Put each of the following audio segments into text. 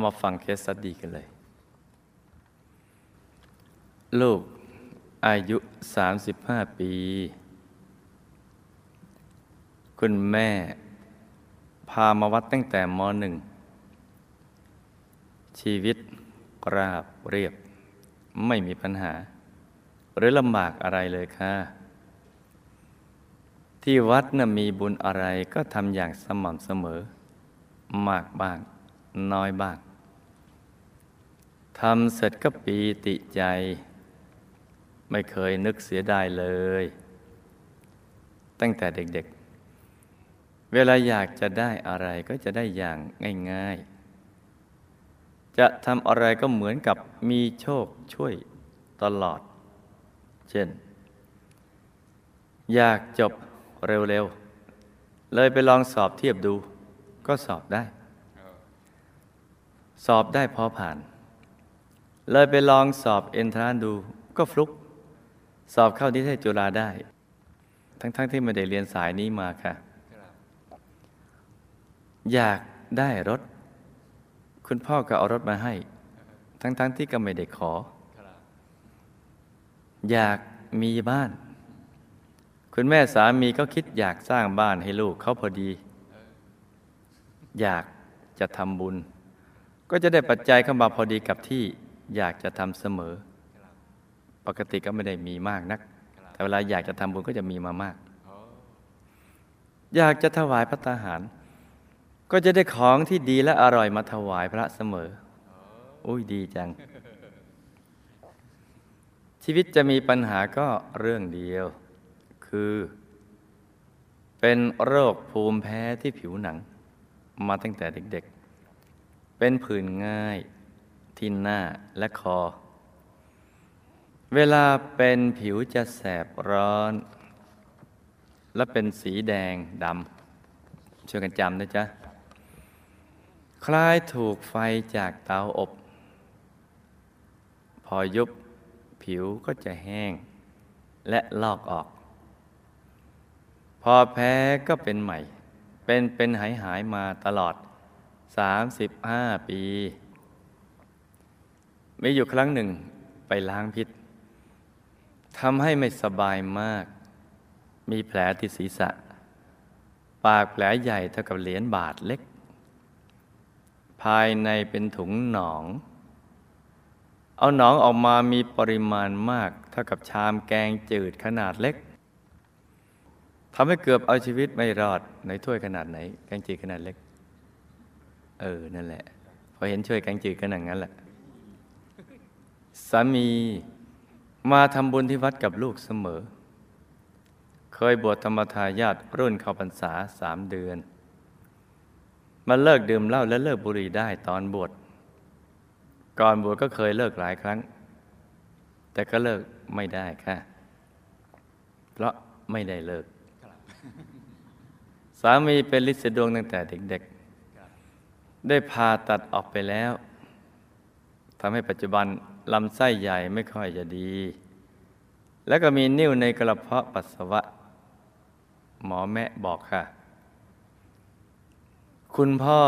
ามาฟังเคสสตดีกันเลย ลูกอายุ 35 ปี คุณแม่ พามาวัดตั้งแต่มหนึ่ง ชีวิตราบเรียบ ไม่มีปัญหา หรือลำบากอะไรเลยค่ะ ที่วัดน่ะมีบุญอะไรก็ทำอย่างสม่ำเสมอ มากบ้าง น้อยบ้าง ทำเสร็จก็ปีติใจ ไม่เคยนึกเสียดายเลย ตั้งแต่เด็กๆ เวลาอยากจะได้อะไรก็จะได้อย่างง่ายๆ จะทำอะไรก็เหมือนกับมีโชคช่วยตลอด เช่น อยากจบเร็วๆ เลยไปลองสอบเทียบดู ก็สอบได้ สอบได้พอผ่าน เลยไปลองสอบเอนทรานดูก็ฟลุก สอบเข้านิเทศจุฬาได้ ทั้งๆทที่ไม่ได้เรียนสายนี้มาค่ะ อยากได้รถ คุณพ่อก็เอารถมาให้ ทั้งๆทที่ก็ไม่ได้ขอ อยากมีบ้าน คุณแม่สามีก็คิดอยากสร้างบ้านให้ลูกเขาพอดี อยากจะทำบุญ ก็จะได้ปัจจัยเข้ามาพอดีกับที่ อยากจะทำเสมอ ปกติก็ไม่ได้มีมากนัก แต่เวลาอยากจะทำบุญก็จะมีมามาก อยากจะถวายพระตาหาร ก็จะได้ของที่ดีและอร่อยมาถวายพระเสมอ อุ้ยดีจัง ชีวิตจะมีปัญหาก็เรื่องเดียว คือ เป็นโรคภูมิแพ้ที่ผิวหนัง มาตั้งแต่เด็ก ๆ เป็นผื่นง่าย ที่หน้าและคอ เวลาเป็นผิวจะแสบร้อน และเป็นสีแดงดำช่วยกันจำนะจ๊ะ คล้ายถูกไฟจากเตาอบ พอยุบผิวก็จะแห้ง และลอกออก พอแพ้ก็เป็นใหม่ เป็นเป็นหายหายมาตลอด 35 ปี มีอยู่ครั้งหนึ่งไปล้างพิษทำให้ไม่สบายมาก มีแผลที่ศีรษะ ปากแผลใหญ่เท่ากับเหรียญบาทเล็ก ภายในเป็นถุงหนอง เอาหนองออกมามีปริมาณมาก เท่ากับชามแกงจืดขนาดเล็กทำให้เกือบเอาชีวิตไม่รอดในถ้วยขนาดไหน แกงจืดขนาดเล็ก เออ นั่นแหละ พอเห็นช่วยแกงจืดกันางนั้นแหละ สามีมาทำบุญที่วัดกับลูกเสมอ เคยบวชธรรมทายาทรุ่นเข้าพรรษาสามเดือน มาเลิกดื่มเหล้าและเลิกบุหรี่ได้ตอนบวช ก่อนบวชก็เคยเลิกหลายครั้ง แต่ก็เลิกไม่ได้ค่ะ เพราะไม่ได้เลิก สามีเป็นลิษดวงตั้งแต่เด็กๆ ได้ผ่าตัดออกไปแล้วทำให้ปัจจุบัน ลำไส้ใหญ่ไม่ค่อยจะดี แล้วก็มีนิ่วในกระเพาะปัสสาวะ หมอแม่บอกค่ะ คุณพ่อ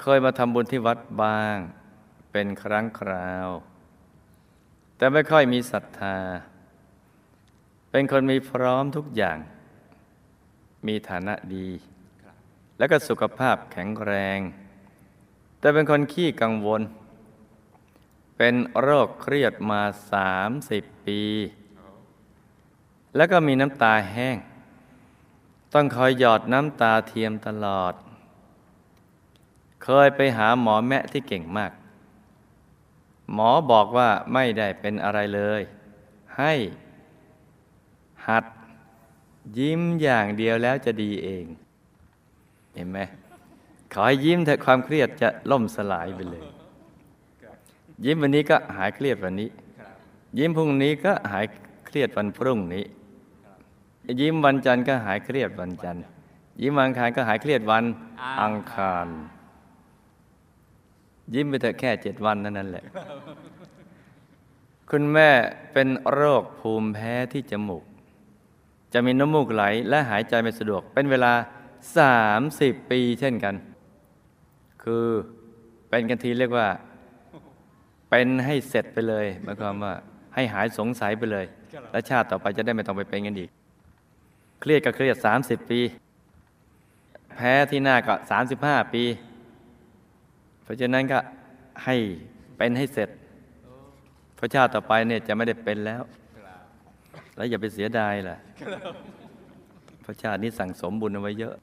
เคยมาทำบุญที่วัดบ้าง เป็นครั้งคราว แต่ไม่ค่อยมีศรัทธา เป็นคนมีพร้อมทุกอย่าง มีฐานะดี แล้วก็สุขภาพแข็งแรง แต่เป็นคนขี้กังวล เป็นโรคเครียดมาสามสิบปี แล้วก็มีน้ำตาแห้ง ต้องคอยหยอดน้ำตาเทียมตลอด เคยไปหาหมอแม่ที่เก่งมาก หมอบอกว่าไม่ได้เป็นอะไรเลย ให้หัดยิ้มอย่างเดียวแล้วจะดีเอง เห็นไหมขอให้ยิ้มเถอะความเครียดจะล่มสลายไปเลย ยิ้มวันนี้ก็หายเครียดวันนี้ ยิ้มพรุ่งนี้ก็หายเครียดวันพรุ่งนี้ ยิ้มวันจันทร์ก็หายเครียดวันจันทร์ ยิ้มวันอังคารก็หายเครียดวันอังคาร ยิ้มไปเถอะแค่เจ็ดวันนั่นแหละ คุณแม่เป็นโรคภูมิแพ้ที่จมูก จะมีน้ำมูกไหลและหายใจไม่สะดวก เป็นเวลาสามสิบปีเช่นกัน คือเปเป็นกันทีเรียกว่า เป็นให้เสร็จไปเลยหมายความว่าให้หายสงสัยไปเลย และชาติต่อไปจะได้ไม่ต้องไปเป็นกันอีก เครียดก็เครียดสามสิบปี แพ้ที่หน้าก็สามสิบห้าปี เพราะฉะนั้นก็ให้เป็นให้เสร็จเพราะชาติต่อไปเนี่ยจะไม่ได้เป็นแล้ว แล้วอย่าไปเสียดายล่ะเพราะชาตินี้สั่งสมบุญเอาไว้เยอะ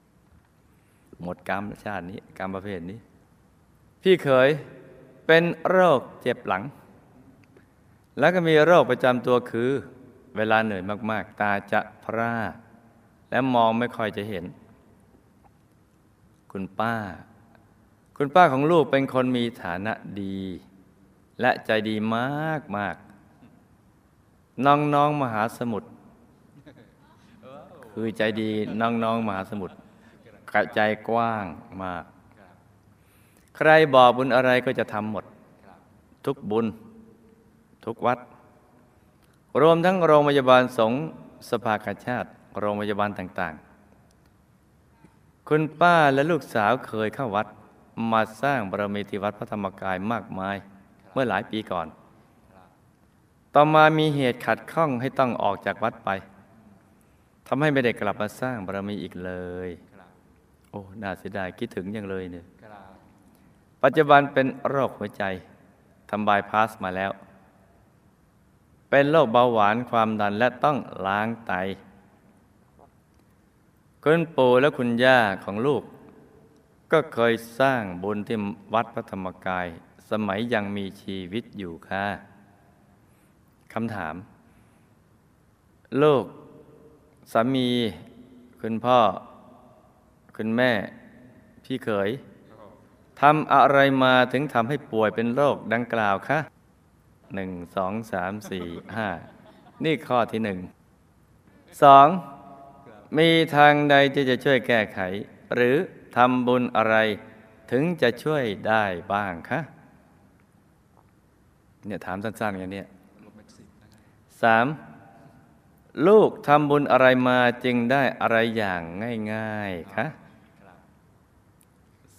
หมดกรรมชาตินี้ กรรมประเภทนี้ พี่เคย เป็นโรคเจ็บหลัง แล้วก็มีโรคประจำตัวคือ เวลาเหนื่อยมากๆ ตาจะพร่า และมองไม่ค่อยจะเห็น คุณป้า คุณป้าของลูกเป็นคนมีฐานะดี และใจดีมากมากน้องน้องมหาสมุทรคือใจดีน้องน้องมหาสมุทรใจกว้างมาก ใครบอกบุญอะไรก็จะทำหมด ทุกบุญ ทุกวัด รวมทั้งโรงพยาบาลสงฆ์สภากาชาติ โรงพยาบาลต่างๆ คุณป้าและลูกสาวเคยเข้าวัด มาสร้างบารมีที่วัดพระธรรมกายมากมาย เมื่อหลายปีก่อน ต่อมามีเหตุขัดข้องให้ต้องออกจากวัดไปทำให้ไม่ได้กลับมาสร้างบารมีอีกเลย โอ้ น่าเสียดายคิดถึงอย่างเลยเนี่ย ปัจจุบันเป็นโรคหัวใจทำบายพาสมาแล้ว เป็นโรคเบาหวานความดันและต้องล้างไต คุณปู่และคุณย่าของลูก ก็เคยสร้างบุญที่วัดพระธรรมกาย สมัยยังมีชีวิตอยู่ค่ะคำถาม ลูกสามี คุณพ่อ คุณแม่ พี่เขย ทำอะไรมาถึงทำให้ป่วยเป็นโรคดังกล่าวคะหนึ่งสองสามสี่ห้านี่ข้อที่หนึ่งสองมีทางใดที่จะช่วยแก้ไข หรือทำบุญอะไรถึงจะช่วยได้บ้างคะเนี่ยถามสั้นๆกันเนี่ยสามลูกทำบุญอะไรมาจึงได้อะไรอย่างง่ายๆคะ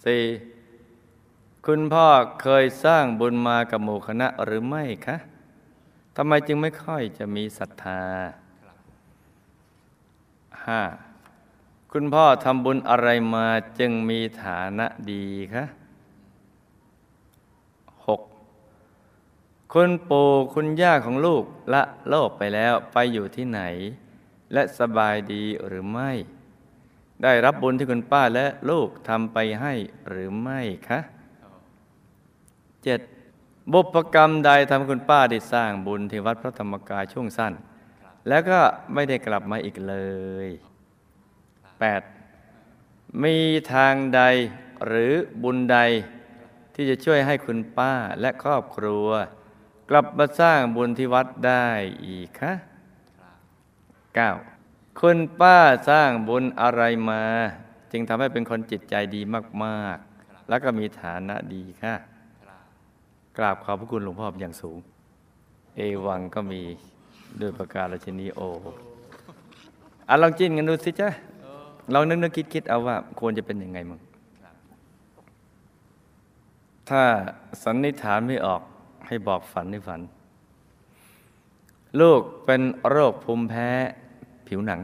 สี่ คุณพ่อเคยสร้างบุญมากับหมู่คณะหรือไม่คะทำไมจึงไม่ค่อยจะมีศรัทธาห้าคุณพ่อทำบุญอะไรมาจึงมีฐานะดีคะหกคุณปู่คุณย่าของลูกละโลกไปแล้วไปอยู่ที่ไหน และสบายดีหรือไม่ ได้รับบุญที่คุณป้าและลูกทำไปให้หรือไม่คะ เจ็ดบุพกรรมใดทำให้คุณป้าได้สร้างบุญที่วัดพระธรรมกายช่วงสั้น แล้วก็ไม่ได้กลับมาอีกเลย 8. มีทางใดหรือบุญใดที่จะช่วยให้คุณป้าและครอบครัว กลับมาสร้างบุญที่วัดได้อีกคะ 9. คุณป้าสร้างบุญอะไรมา จึงทำให้เป็นคนจิตใจดีมาก ๆ แล้วก็มีฐานะดีค่ะ กราบขอบพระคุณหลวงพ่อเป็นอย่างสูง เอวังก็มีด้วยประการราชนีโออะลองจิ้นกันดูสิจ้ะลองนึกนึกคิดคิดเอาว่าควรจะเป็นยังไงมั้งถ้าสันนิษฐานไม่ออกให้บอกฝันในฝัน ลูกเป็นโรคภูมิแพ้ผิวหนัง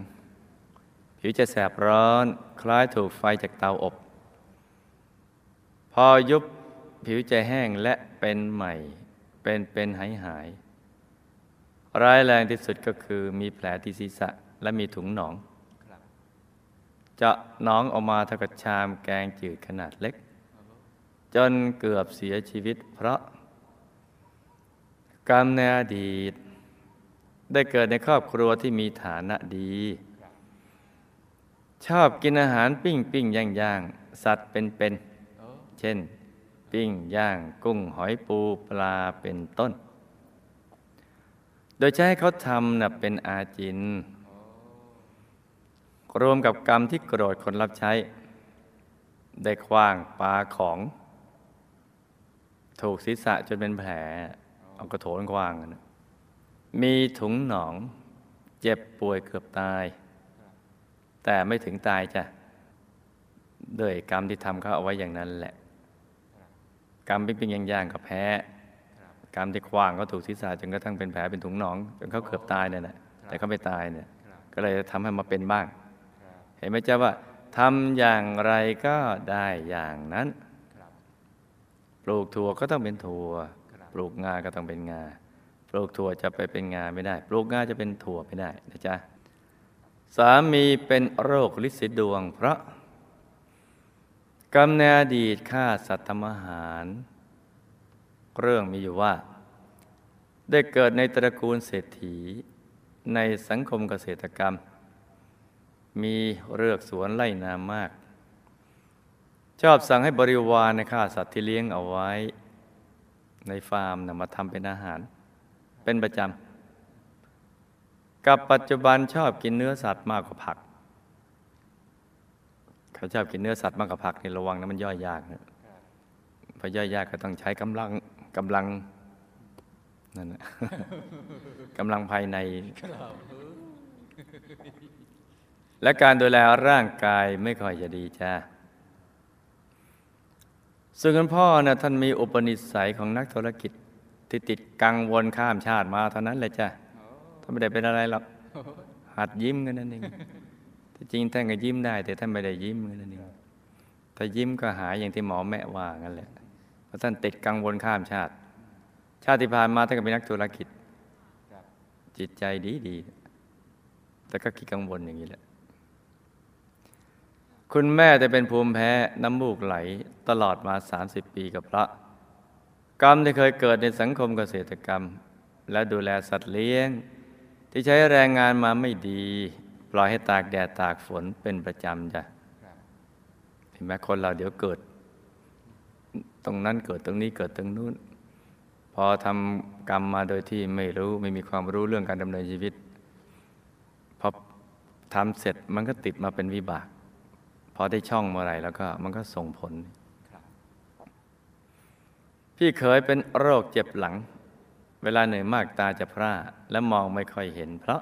ผิวจะแสบร้อน คล้ายถูกไฟจากเตาอบ พอยุบ ผิวจะแห้งและเป็นใหม่ เป็นเป็นหายหาย ร้ายแรงที่สุดก็คือมีแผลที่ศีรษะและมีถุงหนองจะน้องออกมาเท่ากับชามแกงจืดขนาดเล็ก จนเกือบเสียชีวิตเพราะ กรรมในอดีต ได้เกิดในครอบครัวที่มีฐานะดี ชอบกินอาหารปิ้งปิ้งย่างย่างสัตว์เป็นเป็นเช่น ปิ้งย่างกุ้งหอยปูปลาเป็นต้น โดยใช้เขาทำนะเป็นอาจิน รวมกับกรรมที่โกรธคนรับใช้ ได้คว้างปลาของ ถูกศีรษะจนเป็นแผล เอากระโถนคว้างนะมีถุงหนอง เจ็บป่วยเกือบตาย แต่ไม่ถึงตายจ้ะด้วยกรรมที่ทำเขาเอาไว้อย่างนั้นแหละ กรรมปิ้งๆย่างๆก็แพ้ กรรมที่ขว้างก็ถูกศีรษะจนกระทั่งเป็นแผลเป็นถุงหนองจนเขาเกือบตายเนี่ยแหละแต่เขาไม่ตายเนี่ย ก็เลยทำให้มาเป็นบ้าง เห็นไหมจ๊ะว่าทำอย่างไรก็ได้อย่างนั้น ปลูกถั่วก็ต้องเป็นถั่ว ปลูกงาก็ต้องเป็นงา ปลูกถั่วจะไปเป็นงาไม่ได้ ปลูกงาจะเป็นถั่วไม่ได้นะจ๊ะ สามีเป็นโรคลินสีดวง เพราะ กรรมในอดีตฆ่าสัตว์ทำอาหาร เรื่องมีอยู่ว่า ได้เกิดในตระกูลเศรษฐี ในสังคมเกษตรกรรม มีเรือกสวนไล่นามาก ชอบสั่งให้บริวารในฆ่าสัตว์ที่เลี้ยงเอาไว้ ในฟาร์มนะมาทำเป็นอาหาร เป็นประจำ กับปัจจุบันชอบกินเนื้อสัตว์มากกว่าผัก เขาชอบกินเนื้อสัตว์มากกว่าผักนี่ระวังนะมันย่อยยากนะพอย่อยยากก็ต้องใช้กำลังกำลังนั่นนะกำลังภายใน และการดูแลร่างกายไม่ค่อยจะดีจ้าส่วนคุณพ่อนะท่านมีอุปนิสัยของนักธุรกิจที่ติดกังวลข้ามชาติมาเท่านั้นเลยจ้าท่านไม่ได้เป็นอะไรหรอกหัดยิ้มกันนั่นเองที่ จริงท่านก็ยิ้มได้ แต่ท่านไม่ได้ยิ้มนั่นเองถ้ายิ้มก็หายอย่างที่หมอแม่ว่างั้นแหละเพราะท่านติดกังวลข้ามชาติ ชาติที่ผ่านมาท่านก็เป็นนักธุรกิจจิตใจดีดีแต่ก็คิดกังวลอย่างนี้แหละ คุณแม่จะเป็นภูมิแพ้น้ำมูกไหลตลอดมา 30 ปีกับพระ กรรมที่เคยเกิดในสังคมเกษตรกรรม และดูแลสัตว์เลี้ยง ที่ใช้แรงงานมาไม่ดี ปล่อยให้ตากแดดตากฝนเป็นประจำจ้ะเห็นไหมคนเราเดี๋ยวเกิด ตรงนั้นเกิดตรงนี้เกิดตรงนู้น พอทำกรรมมาโดยที่ไม่รู้ไม่มีความรู้เรื่องการดำเนินชีวิตพอทำเสร็จมันก็ติดมาเป็นวิบาก พอได้ช่องเมื่อไหร่แล้วก็มันก็ส่งผล พี่เคยเป็นโรคเจ็บหลัง เวลาเหนื่อยมากตาจะพร่าและมองไม่ค่อยเห็นเพราะ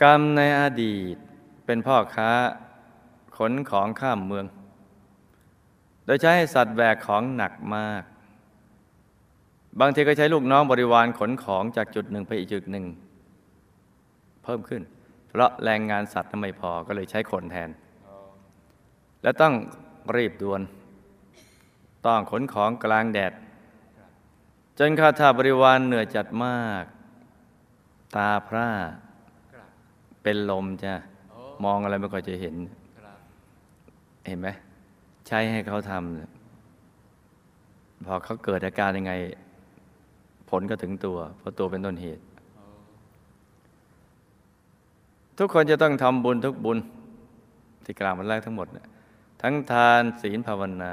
กรรมในอดีตเป็นพ่อค้าขนของข้ามเมือง โดยใช้ให้สัตว์แบกของหนักมาก บางทีก็ใช้ลูกน้องบริวารขนของจากจุดหนึ่งไปอีกจุดหนึ่ง เพิ่มขึ้น เพราะแรงงานสัตว์ไม่พอก็เลยใช้คนแทน และต้องรีบด่วน ต้องขนของกลางแดด จนข้าทาบริวารเหนื่อยจัดมาก ตาพร่า เป็นลมจ้ะมองอะไรไม่ค่อยจะเห็น เห็นไหมใช้ให้เขาทำพอเขาเกิดอาการยังไง ผลก็ถึงตัว เพราะตัวเป็นต้นเหตุ ทุกคนจะต้องทำบุญทุกบุญ ที่กล่าวมาแรกทั้งหมดนะทั้งทานศีลภาวนา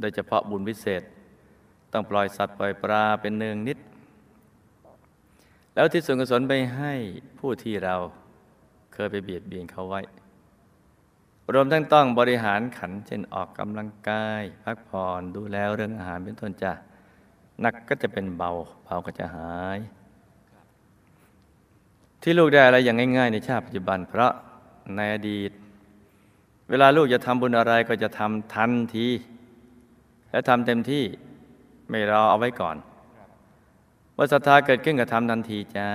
โดยเฉพาะบุญพิเศษ ต้องปล่อยสัตว์ปล่อยปลาเป็นเนืองนิด แล้วที่ส่วนกุศลไปให้ผู้ที่เรา เคยไปเบียดเบียนเขาไว้ รวมทั้งต้องบริหารขัน เช่นออกกำลังกาย พักผ่อนดูแลเรื่องอาหารเป็นต้นจ้ะหนักก็จะเป็นเบาเบาก็จะหาย ที่ลูกได้อะไรอย่างง่าย ๆ ในชาติปัจจุบัน เพราะในอดีต เวลาลูกจะทำบุญอะไรก็จะทำทันที และทำเต็มที่ไม่รอเอาไว้ก่อนว่าศรัทธาเกิดขึ้นก็ทำทันทีจ้า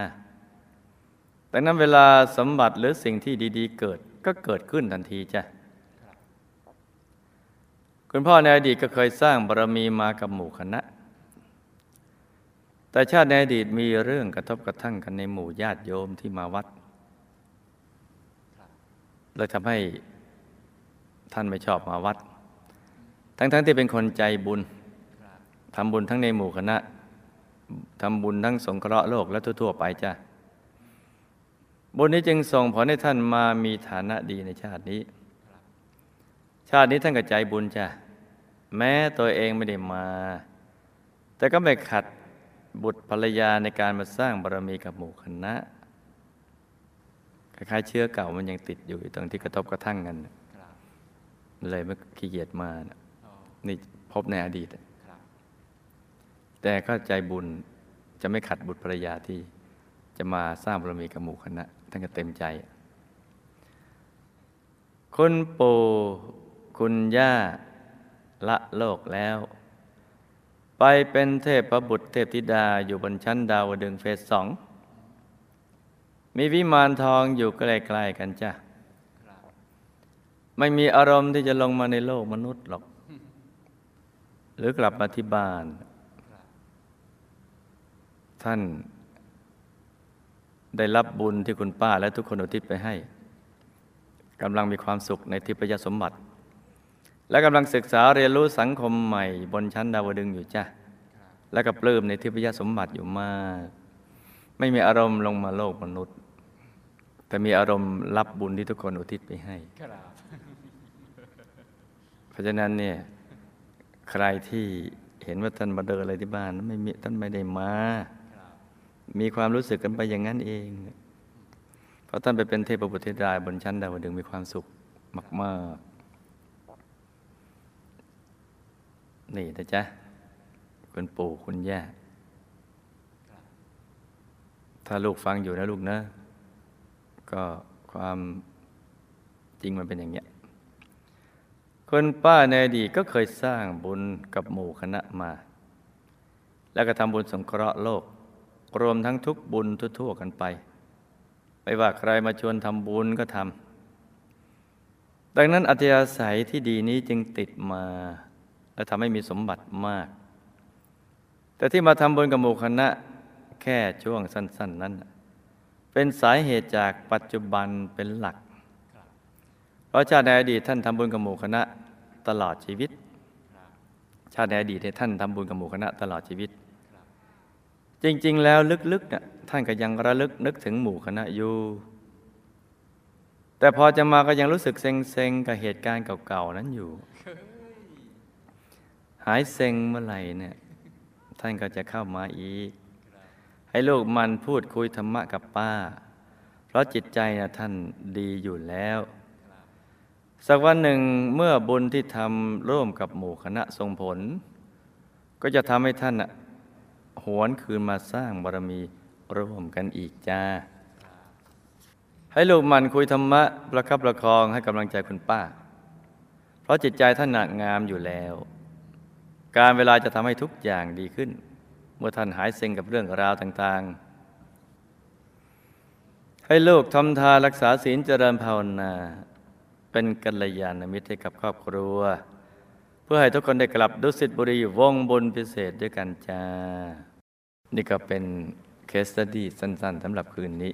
แต่นั้นเวลาสมบัติหรือสิ่งที่ดีๆ เกิดก็เกิดขึ้นทันทีจ้ะคุณพ่อในอดีตก็เคยสร้างบารมีมากับหมู่คณะ แต่ชาติในอดีตมีเรื่องกระทบกระทั่งกันในหมู่ญาติโยมที่มาวัดเลยทำให้ท่านไม่ชอบมาวัด ทั้งๆทที่เป็นคนใจบุญทำบุญทั้งในหมู่คณะทำบุญทั้งสงเคราะห์โลกและทั่วๆไปจ้ะ บุญนี้จึงส่งผลให้ท่านมามีฐานะดีในชาตินี้ ชาตินี้ท่านก็ใจบุญจ้ะแม้ตัวเองไม่ได้มา แต่ก็ไม่ขัดบุตรภรรยาในการมาสร้างบารมีกับหมู่คณะคล้ายๆเชื้อเก่ามันยังติดอยู่ตรงที่กระทบกระทั่งกันเลยไม่ขี้เกียจมานะนี่พบในอดีตแต่ก็ใจบุญจะไม่ขัดบุตรภรรยาที่ จะมาสร้างบารมีกับหมู่คณะท่านก็เต็มใจ คุณปู่คุณย่าละโลกแล้ว ไปเป็นเทพประบุตรเทพธิดาอยู่บนชั้นดาวดึงเฟสสอง มีวิมานทองอยู่ใกล้ๆกันจ้ะ ไม่มีอารมณ์ที่จะลงมาในโลกมนุษย์หรอก หรือกลับมาที่บ้าน ท่าน ได้รับบุญที่คุณป้าและทุกคนอุทิศไปให้กำลังมีความสุขในทิพยสมบัติ และกำลังศึกษาเรียนรู้สังคมใหม่บนชั้นดาวดึงส์อยู่จ้ะและก็ปลื้มในทิพยสมบัติอยู่มาก ไม่มีอารมณ์ลงมาโลกมนุษย์ แต่มีอารมณ์รับบุญที่ทุกคนอุทิศไปให้ครับเพราะฉะนั้นเนี่ยใครที่เห็นว่าท่านมาเดินอะไรที่บ้านไม่มีท่านไม่ได้มาครับ มีความรู้สึกกันไปอย่างนั้นเอง เพราะท่านไปเป็นเทพบุตรเทพดาบนชั้นดาวดึงมีความสุขมากๆ นี่นะจ๊ะคุณปู่คุณย่า ถ้าลูกฟังอยู่นะลูกนะ ก็ความจริงมันเป็นอย่างเงี้ยคนป้าในอดีตก็เคยสร้างบุญกับหมู่คณะมา แล้วก็ทำบุญสงเคราะห์โลก รวมทั้งทุกบุญทั่วๆกันไป ไม่ว่าใครมาชวนทำบุญก็ทำดังนั้นอัธยาศัยที่ดีนี้จึงติดมา และทำให้มีสมบัติมาก แต่ที่มาทำบุญกับหมู่คณะแค่ช่วงสั้น ๆ นั้น เป็นสาเหตุจากปัจจุบันเป็นหลัก เพราะชาติในอดีตท่านทำบุญกับหมู่คณะตลอดชีวิต ชาติในอดีตท่านทำบุญกับหมู่คณะตลอดชีวิต จริง ๆ แล้วลึกๆเนี่ยท่านก็ยังระลึกนึกถึงหมู่คณะอยู่ แต่พอจะมาก็ยังรู้สึกเซ็งๆ กับเหตุการณ์เก่าๆ นั้นอยู่ หายเซ็งเมื่อไหร่เนี่ย ท่านก็จะเข้ามาอีก ให้ลูกมันพูดคุยธรรมะกับป้า เพราะจิตใจนะท่านดีอยู่แล้ว สักวันหนึ่งเมื่อบุญที่ทำร่วมกับหมู่คณะทรงผล ก็จะทำให้ท่านน่ะ หวนคืนมาสร้างบารมีร่วมกันอีกจ้า ให้ลูกมันคุยธรรมะประคับประคองให้กำลังใจคุณป้า เพราะจิตใจท่านหนักงามอยู่แล้ว การเวลาจะทำให้ทุกอย่างดีขึ้น เมื่อท่านหายเซ็งกับเรื่องราวต่างๆ ให้ลูกทำทานรักษาศีลเจริญภาวนา เป็นกัลยาณมิตรให้กับครอบครัว เพื่อให้ทุกคนได้กลับดุสิตบุรีวงบุญพิเศษด้วยกันจ้า นี่ก็เป็นเคสตดี้สั้น ๆสำหรับคืนนี้